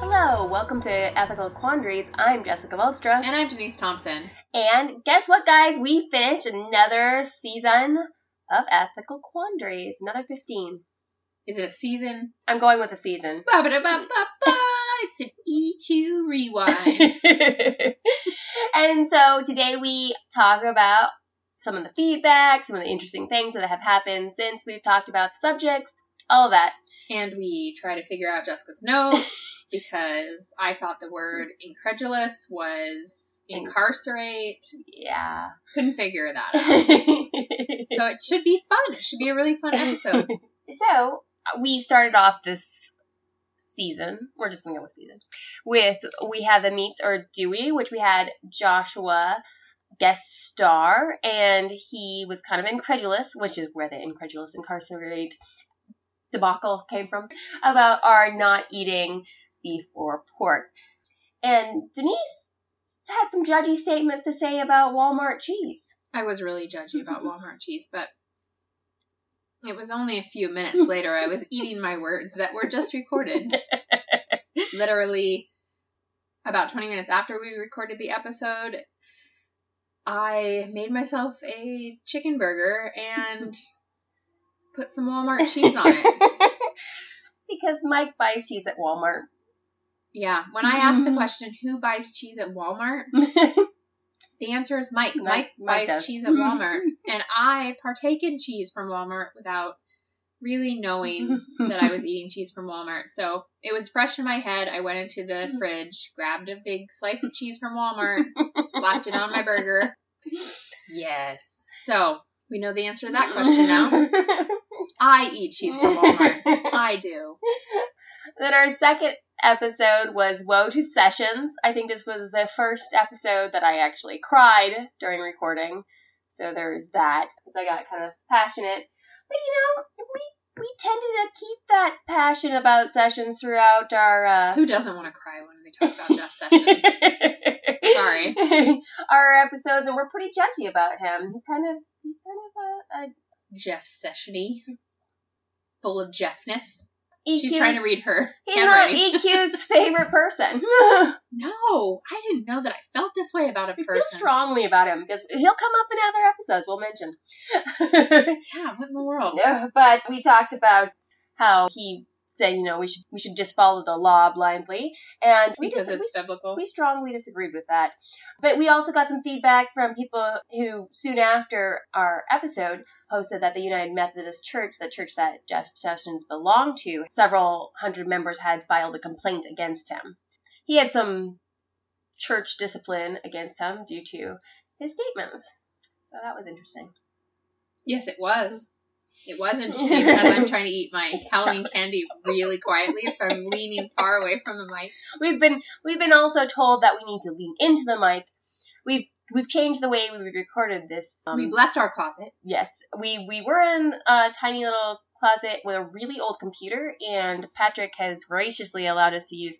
Hello, welcome to Ethical Quandaries. I'm Jessica Valstra. And I'm Denise Thompson. And guess what, guys? We finished another season of Ethical Quandaries. Another 15. Is it a season? I'm going with a season. It's an EQ rewind. and so today we talk about some of the feedback, some of the interesting things that have happened since we've talked about the subjects, all of that. and we try to figure out Jessica's notes because I thought the word incredulous was incarcerate. Yeah. Couldn't figure that out. so, So it should be fun. It should be a really fun episode. We started off this season. We're just gonna go with season. With we had the meets or Dewey, which we had Joshua guest star, and he was kind of incredulous, which is where the incredulous incarcerate debacle came from, about our not eating beef or pork. And Denise had some judgy statements to say about Walmart cheese. I was really judgy about Walmart cheese, but it was only a few minutes later I was eating my words that were just recorded. Literally about 20 minutes after we recorded the episode, I made myself a chicken burger and put some Walmart cheese on it. because Mike buys cheese at Walmart. Yeah, when I asked the question, who buys cheese at Walmart? The answer is Mike. Mike- Mike, buys does. cheese at Walmart. and I partake in cheese from Walmart without really knowing that I was eating cheese from Walmart. So it was fresh in my head. I went into the fridge, grabbed a big slice of cheese from Walmart, slapped it on my burger. Yes. So we know the answer to that question now. I eat cheese from Walmart. I do. Then our second episode was Woe to Sessions. I think this was the first episode that I actually cried during recording. So there was that. I got kind of passionate. But you know, we we tended to keep that passion about Sessions throughout our uh Who doesn't want to cry when they talk about Jeff Sessions? Sorry. our episodes and we're pretty judgy about him. He's kind of he's kind of a, a Jeff Sessiony. Full of Jeffness. EQ's, She's trying to read her He's not. EQ's favorite person. No, I didn't know that I felt this way about a We feel person. strongly about him because he'll come up in other episodes we'll mention. Yeah, what in the world? But we talked about how he said, you know, we should we should just follow the law blindly, and we Because dis- it's we, biblical. we strongly disagreed with that. But we also got some feedback from people who, soon after our episode, posted that the United Methodist Church, the church that Jeff Sessions belonged to, several hundred members had filed a complaint against him. He had some church discipline against him due to his statements. So that was interesting. Yes, it was. It was interesting because I'm trying to eat my Halloween candy really quietly, so I'm leaning far away from the mic. We've been we've been also told that we need to lean into the mic. We've we've changed the way we recorded this. Um, We've left our closet. yes, we we were in a tiny little closet with a really old computer, and Patrick has graciously allowed us to use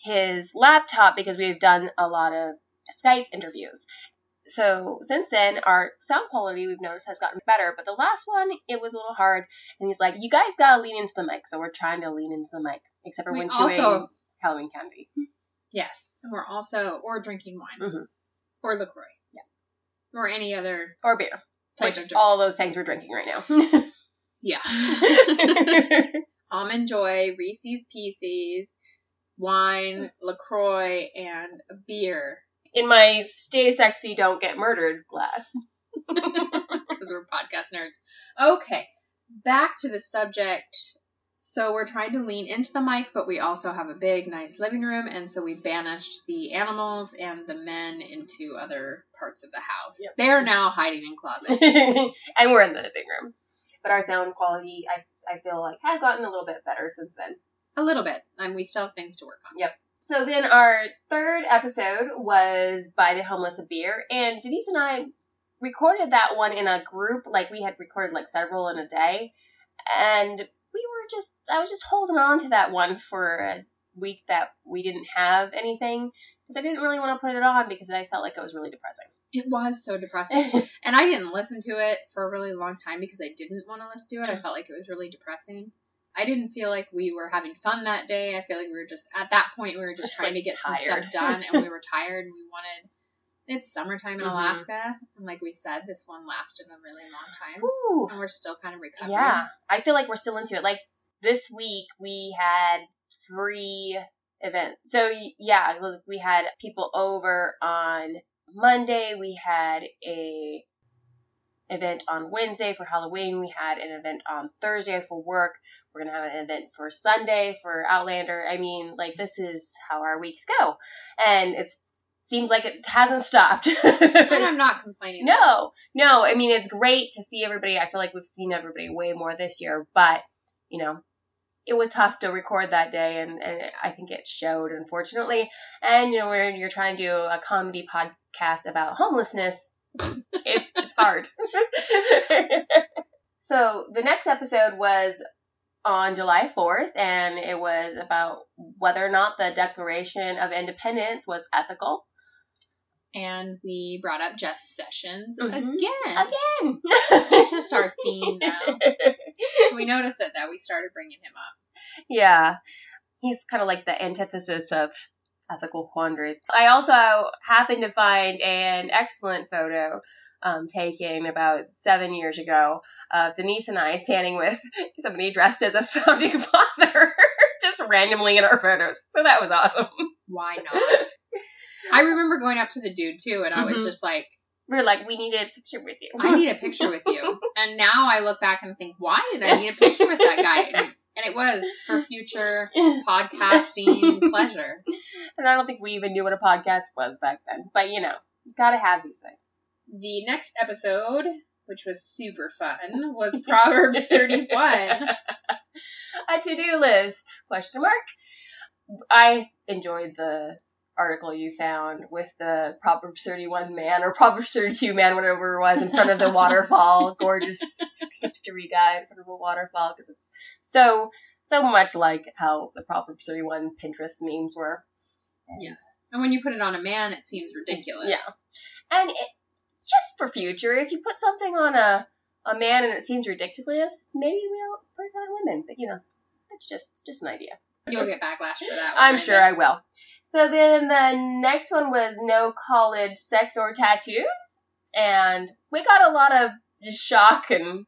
his laptop because we've done a lot of Skype interviews. So since then, our sound quality we've noticed has gotten better. But the last one, it was a little hard, and he's like, "You guys gotta lean into the mic." So we're trying to lean into the mic, except for We when chewing also- Halloween candy. Yes, and we're also or drinking wine Mhm. Or Lacroix. Yeah. Or any other or beer, type which all those things we're drinking right now. yeah. Almond Joy, Reese's Pieces, wine, Lacroix, and a beer. In my "Stay sexy, don't get murdered" glass. because we're podcast nerds. Okay, back to the subject. So we're trying to lean into the mic, but we also have a big, nice living room, and so we banished the animals and the men into other parts of the house. Yep. They are now hiding in closets. and we're in the living room, but our sound quality, I I feel like, has gotten a little bit better since then. a little bit, and we still have things to work on. Yep. So then our third episode was buy the homeless a beer, and Denise and I recorded that one in a group, like we had recorded like several in a day, and we were just I was just holding on to that one for a week that we didn't have anything because I didn't really want to put it on because I felt like it was really depressing. It was so depressing. and I didn't listen to it for a really long time because I didn't want to listen to it. I mm. felt like it was really depressing. I didn't feel like we were having fun that day. I feel like we were just at that point we were just, Just, trying like, to get tired. some stuff done and we were tired and we wanted it's summertime in Mhm. Alaska and like we said this one lasted a really long time Ooh. and we're still kind of recovering. Yeah, I feel like we're still into it. Like this week, we had three events. So yeah, we had people over on Monday. We had a event on Wednesday for Halloween. We had an event on Thursday for work. We're gonna have an event for Sunday for Outlander. I mean, like this is how our weeks go, and it's seems like it hasn't stopped. And I'm not complaining. No, no. I mean, it's great to see everybody. I feel like we've seen everybody way more this year, but you know, it was tough to record that day, and, and I think it showed, unfortunately. And you know, when you're trying to do a comedy podcast about homelessness, it, it's hard. so the next episode was on July 4th, and it was about whether or not the Declaration of Independence was ethical. And we brought up Jeff Sessions Mhm. again. Again. It's just our theme now. we noticed that that we started bringing him up. Yeah. He's kind of like the antithesis of ethical quandaries. I also happened to find an excellent photo um, taken about seven years ago of Denise and I standing with somebody dressed as a founding father, just randomly in our photos. So that was awesome. Why not? I remember going up to the dude too, and I was Mhm. just like, We are like, we need a picture with you. I need a picture with you. And now I look back and think, why did I need a picture with that guy? And, and it was for future podcasting pleasure. and I don't think we even knew what a podcast was back then. But you know, gotta have these things. The next episode, which was super fun, was Proverbs 31. a to-do list question mark i enjoyed the article you found with the proverbs 31 man or proverbs 32 man whatever it was in front of the waterfall gorgeous hipstery guy in front of a waterfall because it's so so much like how the proverbs 31 pinterest memes were Yes. And when you put it on a man, it seems ridiculous. yeah and it, just for future if you put something on a a man and it seems ridiculous maybe we don't put it on women but you know it's just just an idea You'll get backlash for that one. I'm sure. I will. So then the next one was no college sex or tattoos. And we got a lot of shock and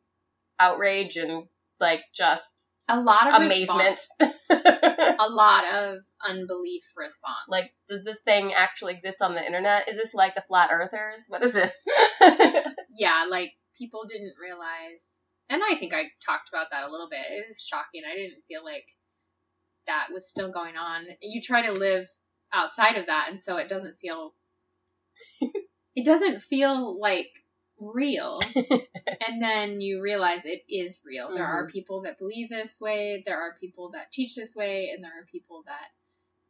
outrage and like just A lot of amazement. A lot of unbelief response. like, does this thing actually exist on the internet? Is this like the flat earthers? What is this? yeah, like people didn't realize, and I think I talked about that a little bit. It is shocking. I didn't feel like that was still going on. You try to live outside of that, and so it doesn't feel. it doesn't feel like real. and then you realize it is real. There are people that believe this way. There are people that teach this way, and there are people that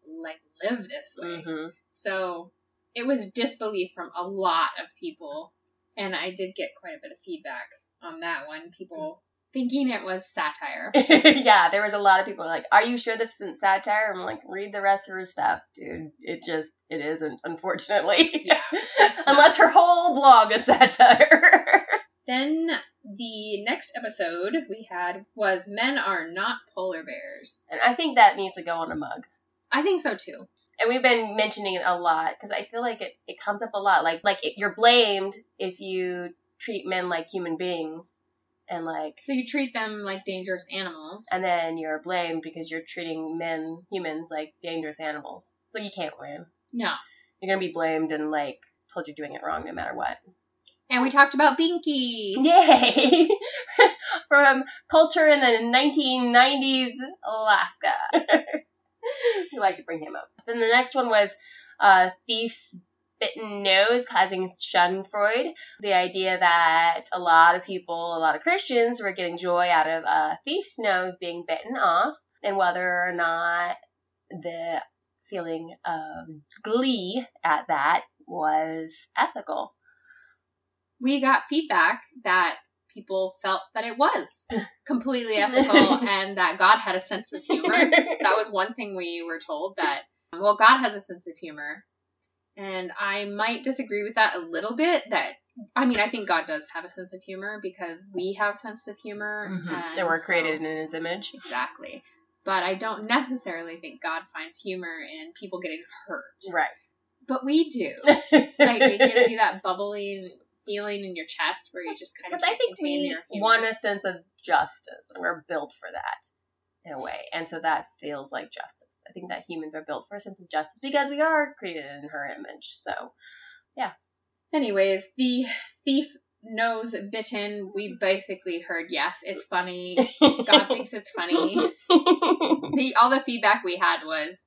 like live this way. Mhm. So it was disbelief from a lot of people, and I did get quite a bit of feedback on that one. People thinking it was satire. yeah, there was a lot of people like, "Are you sure this isn't satire?" I'm like, "Read the rest of her stuff, dude. It just it isn't, unfortunately. Yeah. Unless her whole blog is satire." Then the next episode we had was Men Are Not Polar Bears. and I think that needs to go on a mug. I think so too. And we've been mentioning it a lot because I feel like it, it comes up a lot. Like like it, you're blamed if you treat men like human beings, and like So you treat them like dangerous animals. and then you're blamed because you're treating men humans like dangerous animals. So you can't win. no. You're gonna be blamed and like told you're doing it wrong no matter what. And we talked about Binky. Yay! From culture in the 1990s Alaska. we like to bring him up. Then the next one was uh, Thief's Bitten Nose causing Schadenfreude. The idea that a lot of people, a lot of Christians, were getting joy out of a thief's nose being bitten off, and whether or not the feeling of glee at that was ethical. we got feedback that people felt that it was completely ethical and that God had a sense of humor. That was one thing we were told that, well, God has a sense of humor. And I might disagree with that a little bit. That, I mean, I think God does have a sense of humor because we have sense of humor. Mhm. And we're created in His image. Exactly. But I don't necessarily think God finds humor in people getting hurt. Right. But we do. Like, it gives you that bubbling feeling in your chest where you just kind of Because I think we want a sense of justice, and we're built for that in a way. And so that feels like justice. I think that humans are built for a sense of justice because we are created in her image. So, yeah. Anyways, the thief nose bitten. We basically heard yes, it's funny. God thinks it's funny. The all the feedback we had was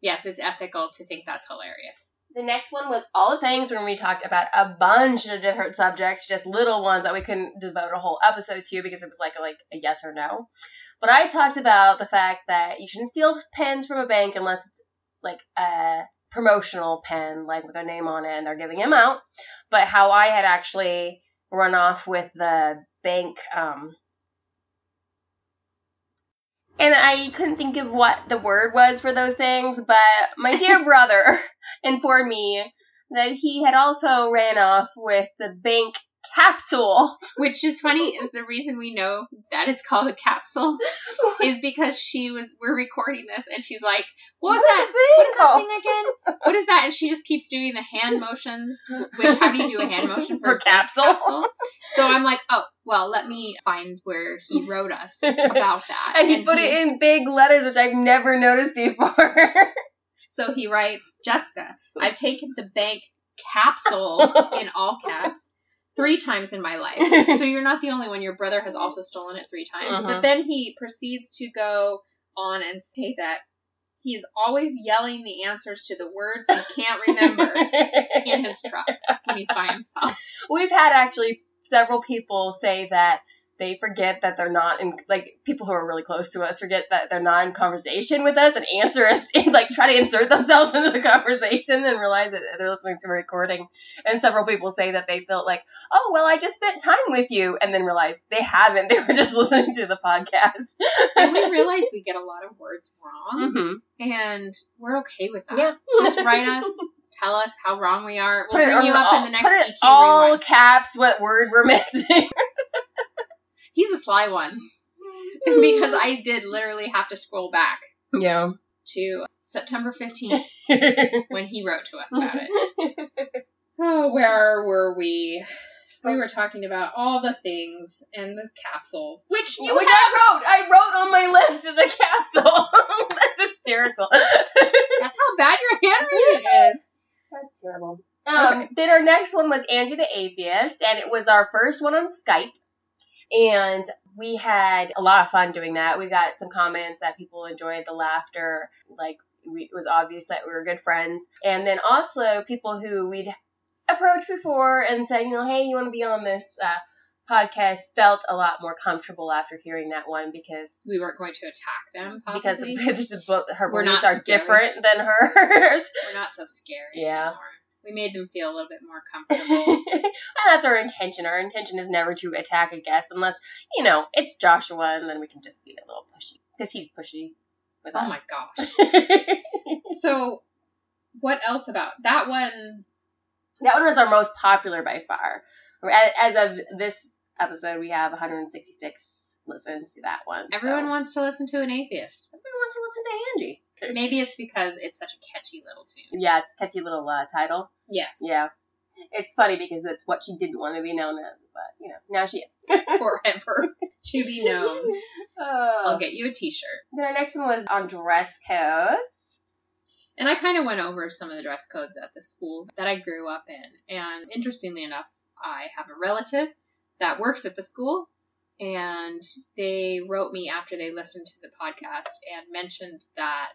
yes, it's ethical to think that's hilarious. The next one was all the things when we talked about a bunch of different subjects, just little ones that we couldn't devote a whole episode to because it was like a, like a yes or no. But I talked about the fact that you shouldn't steal pens from a bank unless it's like a promotional pen, like with their name on it, and they're giving them out. But how I had actually run off with the bank um, and I couldn't think of what the word was for those things, but my dear brother informed me that he had also ran off with the bank capsule. Which is funny is the reason we know that it's called a capsule is because she was we're recording this and she's like, What was What is that? What is that thing again? What is that? And she just keeps doing the hand motions. Which how do you do a hand motion for, For a capsule? capsule? So I'm like, oh well, let me find where he wrote us about that. and he put it in big letters, which I've never noticed before. So he writes, Jessica, I've taken the bank capsule in all caps three times in my life. So you're not the only one. Your brother has also stolen it three times. Uh-huh. But then he proceeds to go on and say that he's always yelling the answers to the words we can't remember in his truck when he's by himself. We've had actually several people say that they forget that they're not in like people who are really close to us forget that they're not in conversation with us and answer us and like try to insert themselves into the conversation and realize that they're listening to a recording. And several people say that they felt like, oh well, I just spent time with you, and then realize they haven't. They were just listening to the podcast. And we realize we get a lot of words wrong, hmm and we're okay with that. Yeah. Just write us, tell us how wrong we are. We'll Put it bring you up all, in the next put it EQ all rewind. caps. What word we're missing? He's a sly one because I did literally have to scroll back yeah. to September 15th when he wrote to us about it. Oh, where were we? We were talking about all the things and the capsules, which you Which have. I wrote. I wrote on my list of the capsule. That's hysterical. That's how bad your handwriting is. That's terrible. Um, Okay. Then our next one was Angie the Atheist, and it was our first one on Skype. And we had a lot of fun doing that. We got some comments that people enjoyed the laughter. Like, we, it was obvious that we were good friends. And then also people who we'd approached before and said, you know, hey, you want to be on this uh, podcast, felt a lot more comfortable after hearing that one because We weren't going to attack them, because possibly. the, the, her beliefs are scary. different than hers. We're not so scary Yeah. anymore. We made them feel a little bit more comfortable. and that's our intention. Our intention is never to attack a guest unless, you know, it's Joshua and then we can just be a little pushy. Because he's pushy with oh us. my gosh. So, what else about that one? that one was our most popular by far. As of this episode, we have 166 listens to that one. Everyone so. wants to listen to an atheist. Everyone wants to listen to Angie. Maybe it's because it's such a catchy little tune. Yeah, it's a catchy little uh, title. Yes, Yeah. It's funny because it's what she didn't want to be known as, but, you know, now she is. forever to be known. Oh. I'll get you a T-shirt. Then our next one was on dress codes. And I kind of went over some of the dress codes at the school that I grew up in. And interestingly enough, I have a relative that works at the school. And they wrote me after they listened to the podcast and mentioned that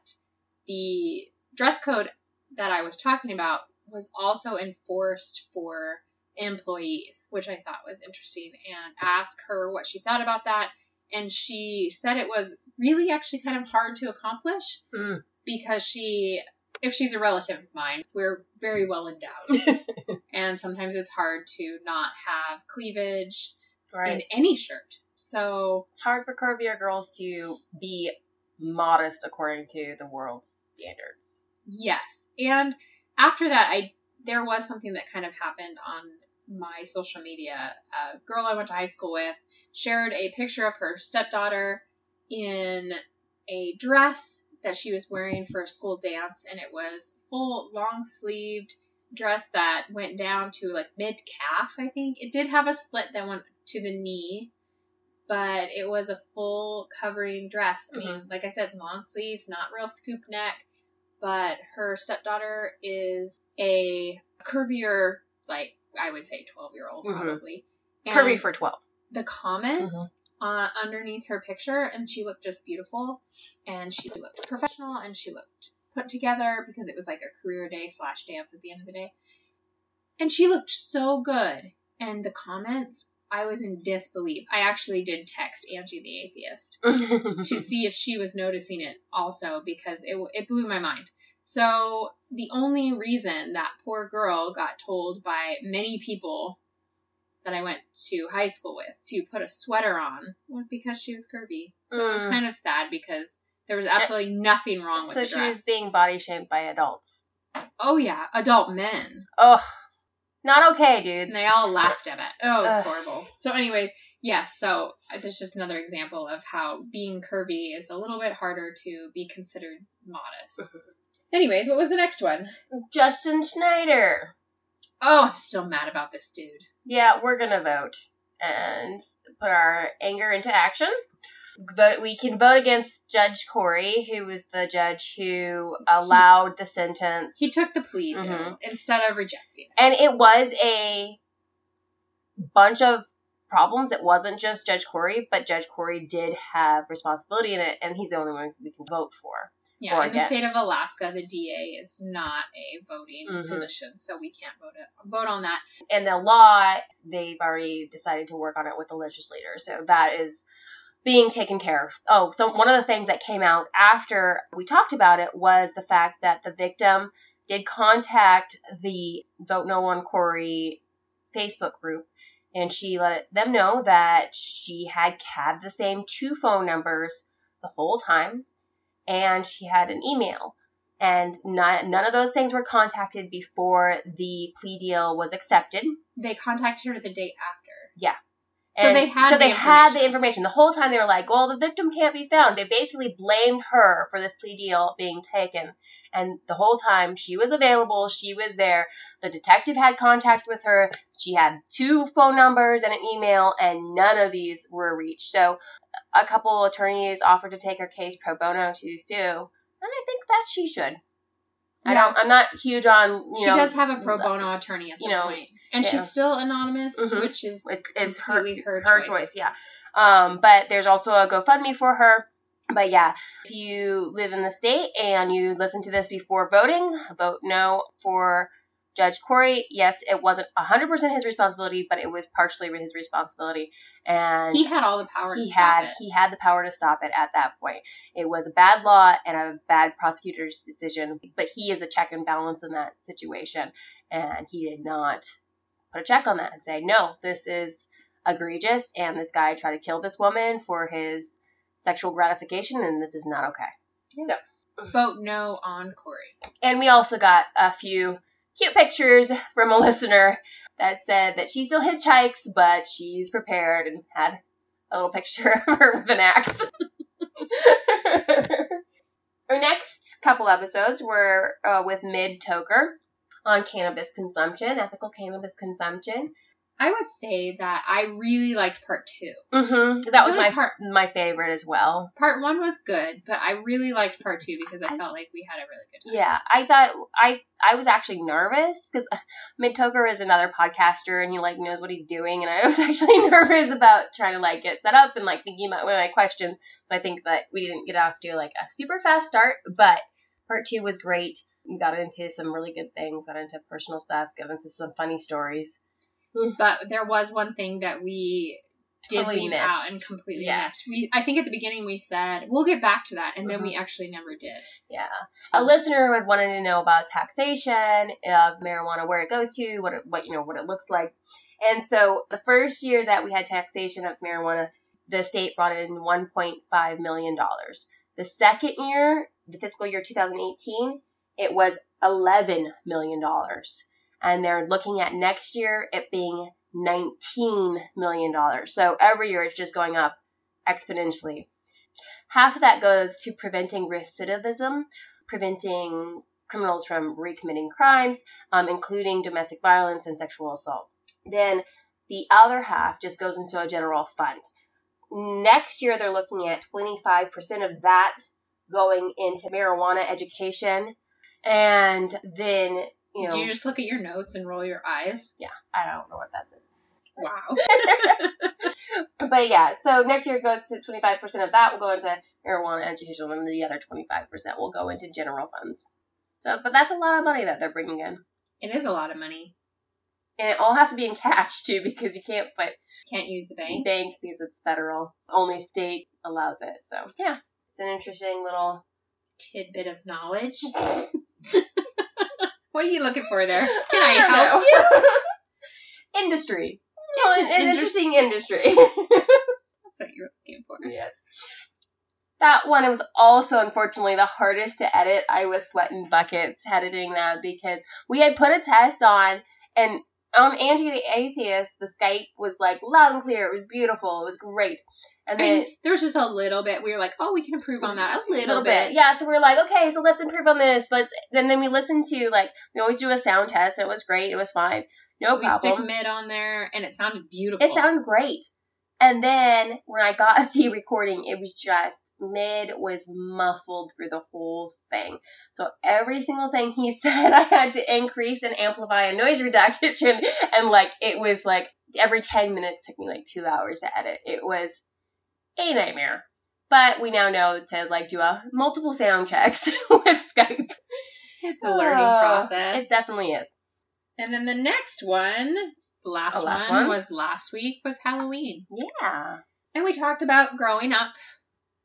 the dress code that I was talking about was also enforced for employees, which I thought was interesting, and asked her what she thought about that. And she said it was really actually kind of hard to accomplish Mm. because she, if she's a relative of mine, we're very well endowed. and sometimes it's hard to not have cleavage Right. in any shirt. So it's hard for curvier girls to be modest according to the world's standards. Yes. And after that, I there was something that kind of happened on my social media. A girl I went to high school with shared a picture of her stepdaughter in a dress that she was wearing for a school dance, and it was full long sleeved dress that went down to like mid calf, I think. It did have a slit that went to the knee, but it was a full covering dress. I mean, like I said, long sleeves, not real scoop neck, but her stepdaughter is a curvier, like I would say 12 year old Mhm. probably. Curvy for 12. the comments uh, underneath her picture, and she looked just beautiful, and she looked professional, and she looked put together because it was like a career day slash dance at the end of the day, and she looked so good. And the comments, I was in disbelief. I actually did text Angie the atheist to see if she was noticing it also because it it blew my mind. So the only reason that poor girl got told by many people that I went to high school with to put a sweater on was because she was curvy. So it was Mm. kind of sad because there was absolutely nothing wrong with so she was being body shamed by adults. Oh yeah, adult men. Ugh. Not okay, And they all laughed at it. Oh, it was Ugh. horrible. So, anyways, yes. So uh, that's just another example of how being curvy is a little bit harder to be considered modest. anyways, what was the next one? Justin Schneider. Oh, I'm still mad about this dude. Yeah, we're gonna vote and put our anger into action. Vote, we can vote against Judge Corey, who was the judge who allowed the sentence. He took the plea deal Mhm. instead of rejecting it. and it was a bunch of problems. It wasn't just Judge Corey, but Judge Corey did have responsibility in it, and he's the only one we can vote for. Yeah, in the state of. Alaska, the DA is not a voting Mhm. position, so we can't vote it, vote on that. And the law, they've already decided to work on it with the legislator, so that is being taken care of. Oh, so one of the things that came out after we talked about it was the fact that the victim did contact the Don't Know on Corey Facebook group, and she let them know that she had had the same two phone numbers the whole time, and she had an email. And not, none of those things were contacted before the plea deal was accepted. They contacted her the day after. Yeah. So they had so the they had the information. the whole time. They were like, "Well, the victim can't be found." They basically blamed her for this plea deal being taken, and the whole time she was available, she was there. The detective had contact with her. She had two phone numbers and an email, and none of these were reached. So, a couple attorneys offered to take her case pro bono to sue, and I think that she should. I don't. I'm not huge on. You She know, does have a pro bono attorney at you know, point. And yeah. she's still anonymous, Mhm. which is It's, it's her, her, her choice. yeah. Um, but there's also a GoFundMe for her. But yeah, if you live in the state and you listen to this before voting, vote no for Judge Corey. Yes, it wasn't 100% his responsibility, but it was partially his responsibility. And He had all the power to he stop had it. he had the power to stop it at that point. It was a bad law and a bad prosecutor's decision, but he is a check and balance in that situation, and he did not put a check on that and say no, this is egregious, and this guy tried to kill this woman for his sexual gratification, and this is not okay. So vote no on Corey. And we also got a few cute pictures from a listener that said that she still hitchhikes, but she's prepared and had a little picture of her with an axe. Our next couple episodes were uh, with Mid Toker on cannabis consumption, ethical cannabis consumption. I would say that I really liked part two. Mm-hmm. That was Really my part my favorite as well. part one was good, but I really liked part two because I, I- felt like we had a really good time. Yeah, I thought I I was actually nervous because Mid Toker is another podcaster and he like knows what he's doing, and I was actually nervous about trying to like get set up and like thinking about my questions. So I think that we didn't get off to like a super fast start, but part two was great. Got into some really good things, got into personal stuff, got into some funny stories. But there was one thing that we did Totally leave out and completely Yeah. missed. We I think at the beginning we said we'll get back to that, and then Mhm. we actually never did. Yeah. A listener had wanted to know about taxation of marijuana, where it goes to, what it, what you know, what it looks like. And so the first year that we had taxation of marijuana, the state brought in 1.5 million dollars. The second year, the fiscal year 2018, it was 11 million dollars. And they're looking at next year it being 19 million dollars. So every year it's just going up exponentially. Half of that goes to preventing recidivism, preventing criminals from recommitting crimes, um, including domestic violence and sexual assault. Then the other half just goes into a general fund. Next year, they're looking at 25% of that going into marijuana education. And then, you know, you just look at your notes and roll your eyes? Yeah, I don't know what that is. Wow. But yeah, so next year it goes to 25% of that will go into marijuana education, and the other 25% will go into general funds. So, but that's a lot of money that they're bringing in. it is a lot of money. And it all has to be in cash too, because you can't put Can't use the bank. bank because it's federal. Only state allows it. So yeah, it's an interesting little. Tidbit of knowledge. What are you looking for there? Can I, don't help know. you? industry. It's an, an an interesting industry. That's what you're looking for. yes. That one was also unfortunately the hardest to edit. I was sweating buckets editing that because we had put a test on and on Angie the Atheist, the Skype was like loud and clear. It was beautiful. It was great. And I then mean, there was just a little bit. We were like, oh, we can improve on that a little, bit. Yeah, so we are like, okay, so let's improve on this. Let's and then we listened to like we always do a sound test. It was great. It was fine. No We stick problem. mid on there, and it sounded beautiful. It sounded great. And then when I got the recording, it was just mid was muffled through the whole thing. So every single thing he said, I had to increase and amplify and noise reduction, and like it was like every ten minutes took me like two hours to edit. It was a nightmare. But we now know to like do a multiple sound checks with Skype. It's a ah, learning Oh, process. It definitely is. And then the next one, the last, Oh, last one, one? was last week was Halloween. Yeah. And we talked about growing up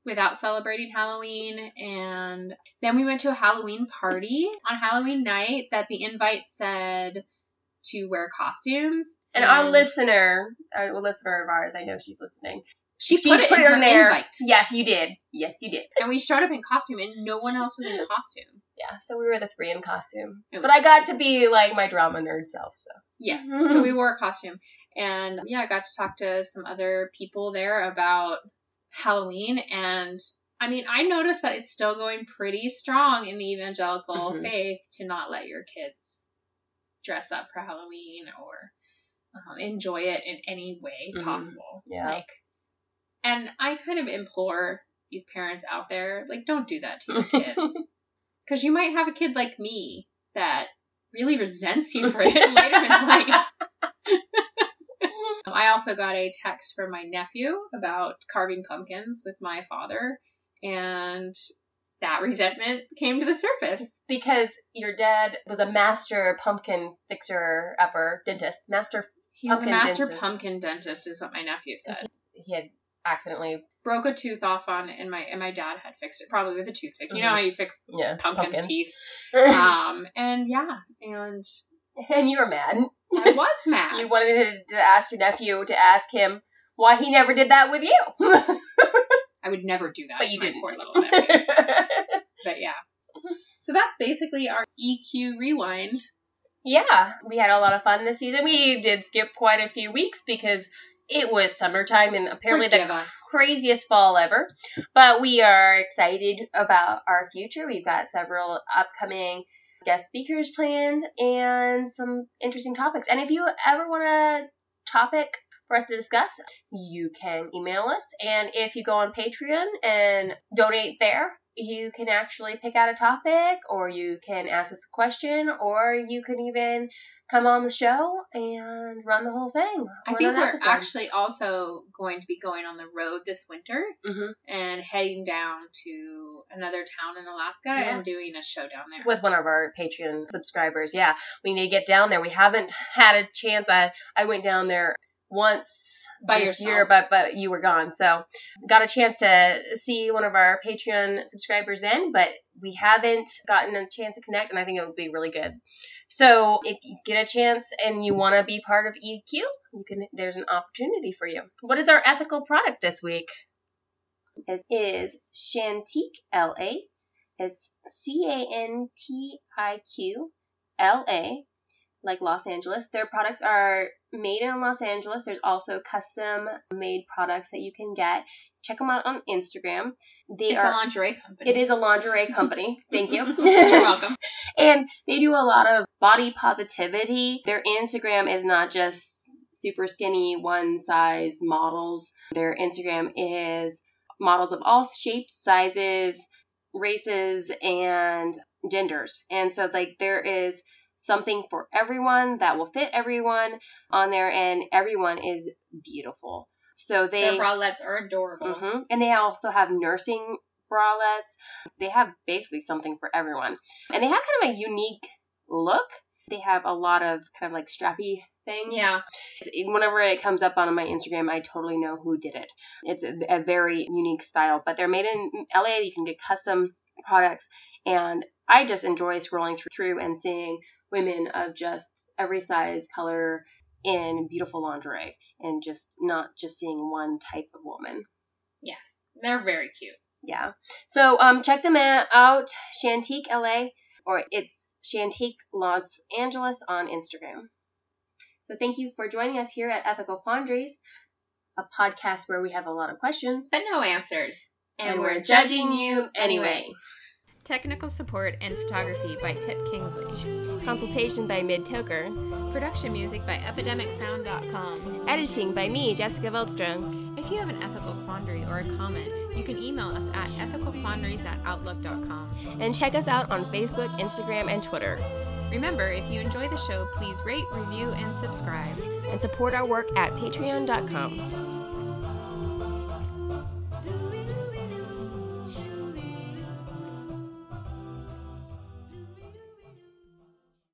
without celebrating Halloween and then we went to a Halloween party on Halloween night that the invite said to wear costumes. And our listener, our listener of ours, I know she's listening. she She's put it in her there. invite. Yes, you did. Yes, you did. And we showed up in costume and no one else was in costume. Yeah, so we were the three in costume. But I got to be like my drama nerd self, so. Yes. so we wore a costume. And yeah, I got to talk to some other people there about Halloween. And I mean, I noticed that it's still going pretty strong in the evangelical Mhm. faith to not let your kids dress up for Halloween or um, enjoy it in any way Mhm. possible. Yeah. Like, and I kind of implore these parents out there, like, don't do that to your kids. Because you might have a kid like me that really resents you for it later in life. I also got a text from my nephew about carving pumpkins with my father, and that resentment came to the surface. because your dad was a master pumpkin fixer upper dentist. Master He was a Pumpkin master dentist. pumpkin dentist, is what my nephew said. he had accidentally Broke a tooth off on, and my and my dad had fixed it probably with a toothpick. You know Mhm. how you fix yeah, pumpkins' pumpkins. teeth. Um, and yeah, and and you were mad. I was mad. You wanted to, to ask your nephew to ask him why he never did that with you. I would never do that but to you didn't. poor little nephew. But yeah. So that's basically our EQ rewind. Yeah, we had a lot of fun this season. We did skip quite a few weeks because it was summertime and apparently Forgive the us. craziest fall ever. But we are excited about our future. We've got several upcoming guest speakers planned and some interesting topics. And if you ever want a topic for us to discuss, you can email us. And if you go on Patreon and donate there, you can actually pick out a topic or you can ask us a question or you can even come on the show and run the whole thing. I think we're episode. actually also going to be going on the road this winter Mhm. and heading down to another town in Alaska Yeah. and doing a show down there. with one of our Patreon subscribers. Yeah, we need to get down there. We haven't had a chance. I I went down there once By this yourself. year, but but you were gone. So got a chance to see one of our Patreon subscribers then, but we haven't gotten a chance to connect, and I think it would be really good. So if you get a chance and you want to be part of EQ, you can. There's an opportunity for you. What is our ethical product this week? It is Cantiq LA. It's C A N T I Q L A, like Los Angeles. Their products are made in Los Angeles. There's also custom made products that you can get. Check them out on Instagram. They It's are. a lingerie company. it is a lingerie company. Thank you. You're welcome. and they do a lot of body positivity. Their Instagram is not just super skinny one size models. Their Instagram is models of all shapes, sizes, races, and genders. And so like there is something for everyone that will fit everyone on there and everyone is beautiful. So they Their bralettes are adorable. hmm And they also have nursing bralettes. They have basically something for everyone. And they have kind of a unique look. They have a lot of kind of like strappy things. Yeah. Whenever it comes up on my Instagram, I totally know who did it. It's a, a very unique style, but they're made in LA. You can get custom products. And I just enjoy scrolling through and seeing women of just every size, color, in beautiful lingerie and just not just seeing one type of woman. Yes. They're very cute. Yeah. So um, check them out, Cantiq LA, or it's Cantiq Los Angeles on Instagram. So thank you for joining us here at Ethical Quandaries, a podcast where we have a lot of questions But no answers. and, we're judging you anyway. Technical support and photography by Tip Kingsley. Consultation by Mid Toker. Production music by EpidemicSound.com. Editing by me, Jessica Veldstrom. If you have an ethical quandary or a comment, you can email us at ethicalquandaries at outlook.com. And check us out on Facebook, Instagram, and Twitter. Remember, if you enjoy the show, please rate, review, and subscribe. And support our work at patreon.com.